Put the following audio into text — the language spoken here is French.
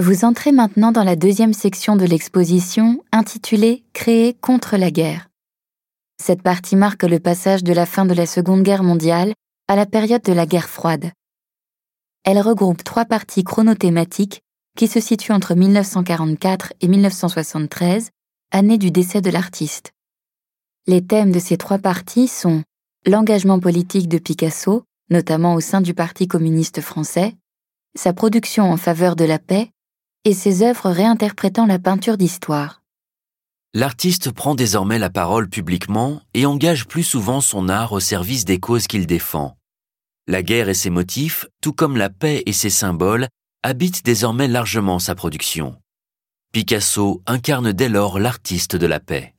Vous entrez maintenant dans la deuxième section de l'exposition intitulée Créer contre la guerre. Cette partie marque le passage de la fin de la Seconde Guerre mondiale à la période de la guerre froide. Elle regroupe trois parties chronothématiques qui se situent entre 1944 et 1973, année du décès de l'artiste. Les thèmes de ces trois parties sont l'engagement politique de Picasso, notamment au sein du Parti communiste français, sa production en faveur de la paix et ses œuvres réinterprétant la peinture d'histoire. L'artiste prend désormais la parole publiquement et engage plus souvent son art au service des causes qu'il défend. La guerre et ses motifs, tout comme la paix et ses symboles, habitent désormais largement sa production. Picasso incarne dès lors l'artiste de la paix.